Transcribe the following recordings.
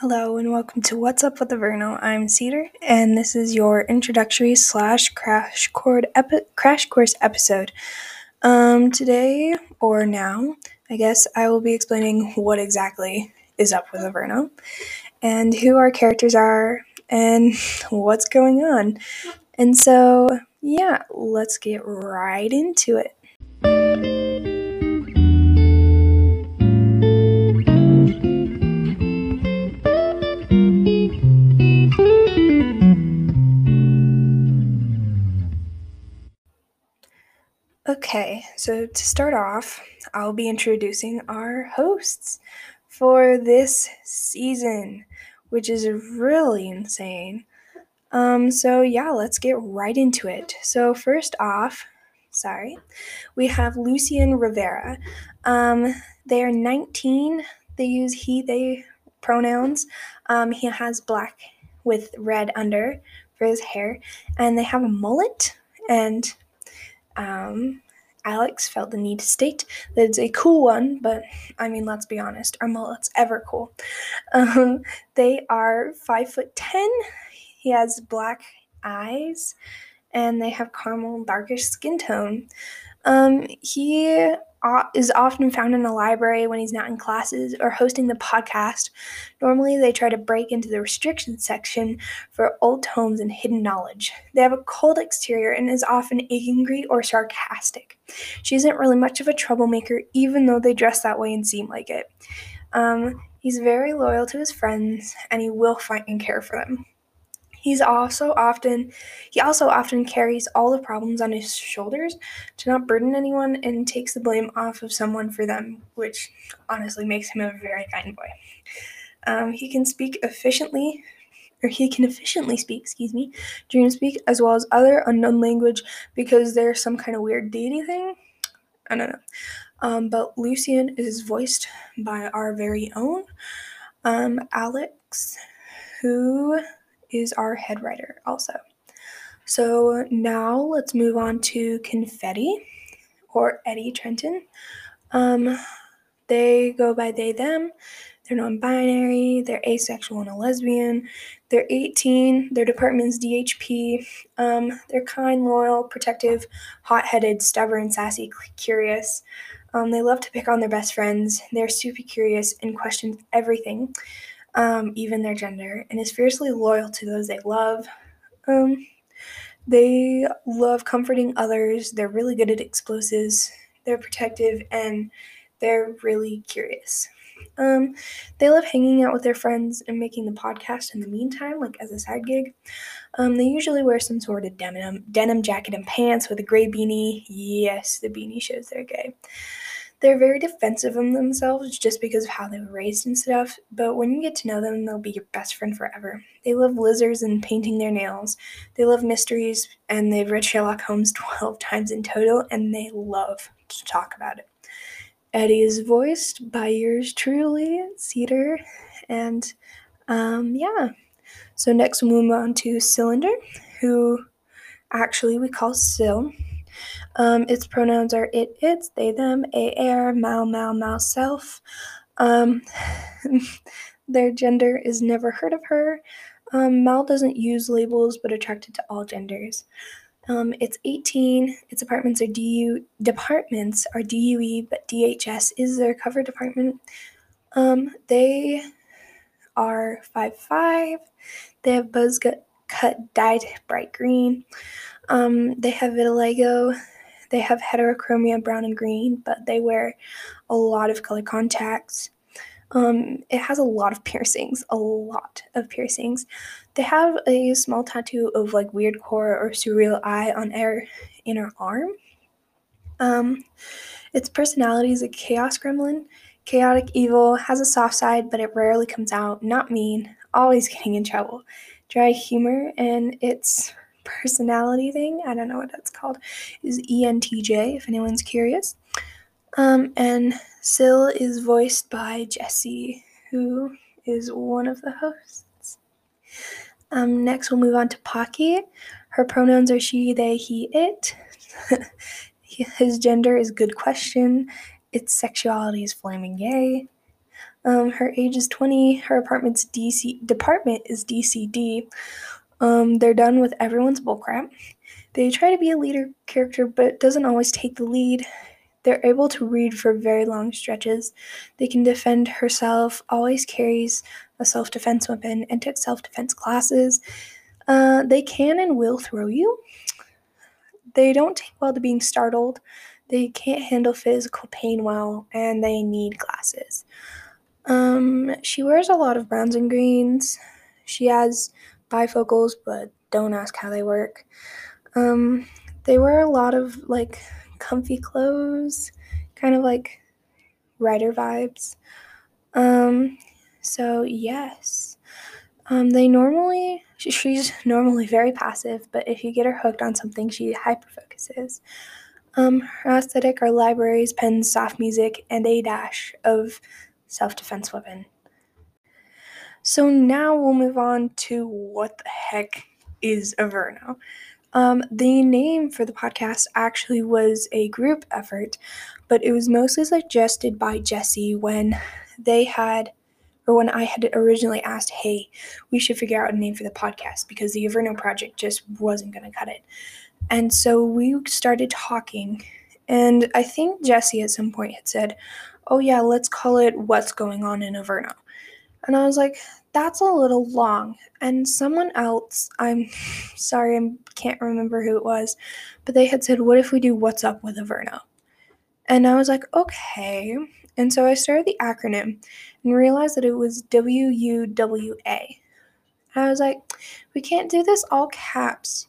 Hello and welcome to What's Up with the Averno. I'm Cedar, and this is your introductory slash crash course epi- crash course episode. Um, today or now, I guess I will be explaining what exactly is up with the Averno, and who our characters are, and what's going on. And so, yeah, let's get right into it. So to start off, I'll be introducing our hosts for this season, which is really insane. Um, so yeah, let's get right into it. So first off, sorry, we have Lucian Rivera. Um, they are 19. They use he, they pronouns. Um, he has black with red under for his hair, and they have a mullet and um, Alex felt the need to state that it's a cool one, but I mean, let's be honest, are mullets ever cool? Um, they are five foot ten. He has black eyes, and they have caramel darkish skin tone. Um, he is often found in the library when he's not in classes or hosting the podcast. Normally, they try to break into the restrictions section for old tomes and hidden knowledge. They have a cold exterior and is often angry or sarcastic. She isn't really much of a troublemaker, even though they dress that way and seem like it. Um, he's very loyal to his friends, and he will fight and care for them. He's also often he also often carries all the problems on his shoulders to not burden anyone and takes the blame off of someone for them, which honestly makes him a very kind boy. Um, he can speak efficiently, or he can efficiently speak, excuse me, dream speak as well as other unknown language because there's some kind of weird deity thing. I don't know. Um, but Lucian is voiced by our very own um, Alex, who is our head writer also. So now let's move on to Confetti or Eddie Trenton. Um, they go by they, them. They're non binary, they're asexual and a lesbian. They're 18, their department's DHP. Um, they're kind, loyal, protective, hot headed, stubborn, sassy, curious. Um, they love to pick on their best friends. They're super curious and question everything um, even their gender, and is fiercely loyal to those they love. Um, they love comforting others. They're really good at explosives. They're protective and they're really curious. Um, they love hanging out with their friends and making the podcast in the meantime, like as a side gig. Um, they usually wear some sort of denim, denim jacket and pants with a gray beanie. Yes, the beanie shows they're gay. They're very defensive of themselves just because of how they were raised and stuff, but when you get to know them, they'll be your best friend forever. They love lizards and painting their nails. They love mysteries, and they've read Sherlock Holmes 12 times in total, and they love to talk about it. Eddie is voiced by yours truly, Cedar, and um, yeah. So next we'll move on to Cylinder, who actually we call Sil. Um, its pronouns are it, its, they, them, a, air, mal, mal, mal, self. Um, their gender is never heard of her. Um, Mal doesn't use labels but attracted to all genders. Um, it's 18. Its apartments are DU departments are DUE, but DHS is their cover department. Um, they are five five. They have buzz cut, cut dyed bright green. Um, they have vitiligo. They have heterochromia brown and green, but they wear a lot of color contacts. Um, it has a lot of piercings, a lot of piercings. They have a small tattoo of like weird core or surreal eye on her inner arm. Um, its personality is a chaos gremlin, chaotic evil, has a soft side, but it rarely comes out, not mean, always getting in trouble. Dry humor, and its personality thing, I don't know what that's called, is ENTJ, if anyone's curious. Um, and Sil is voiced by Jesse, who is one of the hosts. Um, next, we'll move on to Pocky. Her pronouns are she, they, he, it. His gender is good question. Its sexuality is flaming gay. Um, her age is 20. Her apartment's DC department is DCD. Um, they're done with everyone's bullcrap. They try to be a leader character, but doesn't always take the lead. They're able to read for very long stretches. They can defend herself, always carries a self defense weapon, and took self defense classes. Uh, they can and will throw you. They don't take well to being startled. They can't handle physical pain well, and they need glasses. Um, she wears a lot of browns and greens. She has bifocals, but don't ask how they work. Um, they wear a lot of like comfy clothes, kind of like writer vibes. Um, so yes. Um, they normally she's normally very passive, but if you get her hooked on something, she hyper focuses. Um, her aesthetic are libraries, pens, soft music, and a dash of self defense weapon. So now we'll move on to what the heck is Averno. Um, the name for the podcast actually was a group effort, but it was mostly suggested by Jesse when they had, or when I had originally asked, hey, we should figure out a name for the podcast because the Averno project just wasn't going to cut it. And so we started talking, and I think Jesse at some point had said, oh, yeah, let's call it What's Going On in Averno. And I was like, that's a little long. And someone else, I'm sorry, I can't remember who it was, but they had said, What if we do What's Up with Averno? And I was like, Okay. And so I started the acronym and realized that it was W U W A. I was like, We can't do this all caps,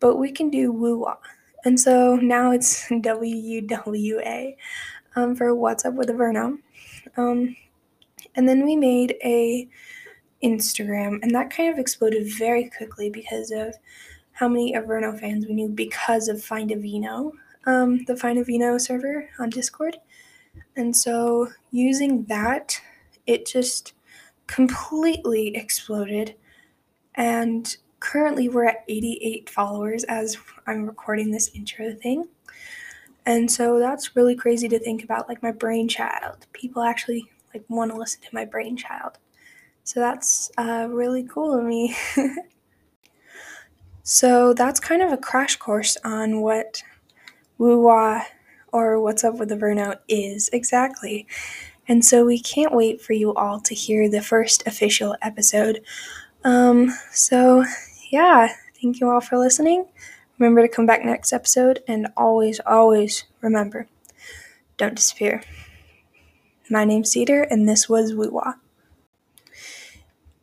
but we can do woo And so now it's W U W A um, for What's Up with Averno. Um, and then we made a Instagram, and that kind of exploded very quickly because of how many Averno fans we knew because of Find a Vino, um, the Find a Vino server on Discord. And so using that, it just completely exploded. And currently we're at 88 followers as I'm recording this intro thing. And so that's really crazy to think about like my brainchild. People actually like want to listen to my brainchild. So that's uh, really cool of me. so that's kind of a crash course on what woo or what's up with the Averno is exactly. And so we can't wait for you all to hear the first official episode. Um, so yeah, thank you all for listening. Remember to come back next episode and always, always remember don't disappear. My name's Cedar, and this was Woo Wah.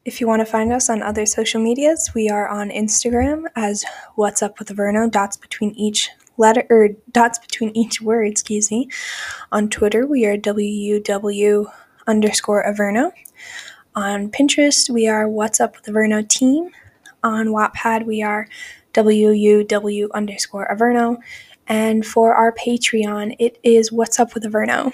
If you want to find us on other social medias, we are on Instagram as What's Up with Averno, dots between each letter or dots between each word, excuse me. On Twitter, we are WUW underscore Averno. On Pinterest, we are What's Up with Averno Team. On Wattpad, we are WUW underscore Averno. And for our Patreon, it is What's Up with Averno.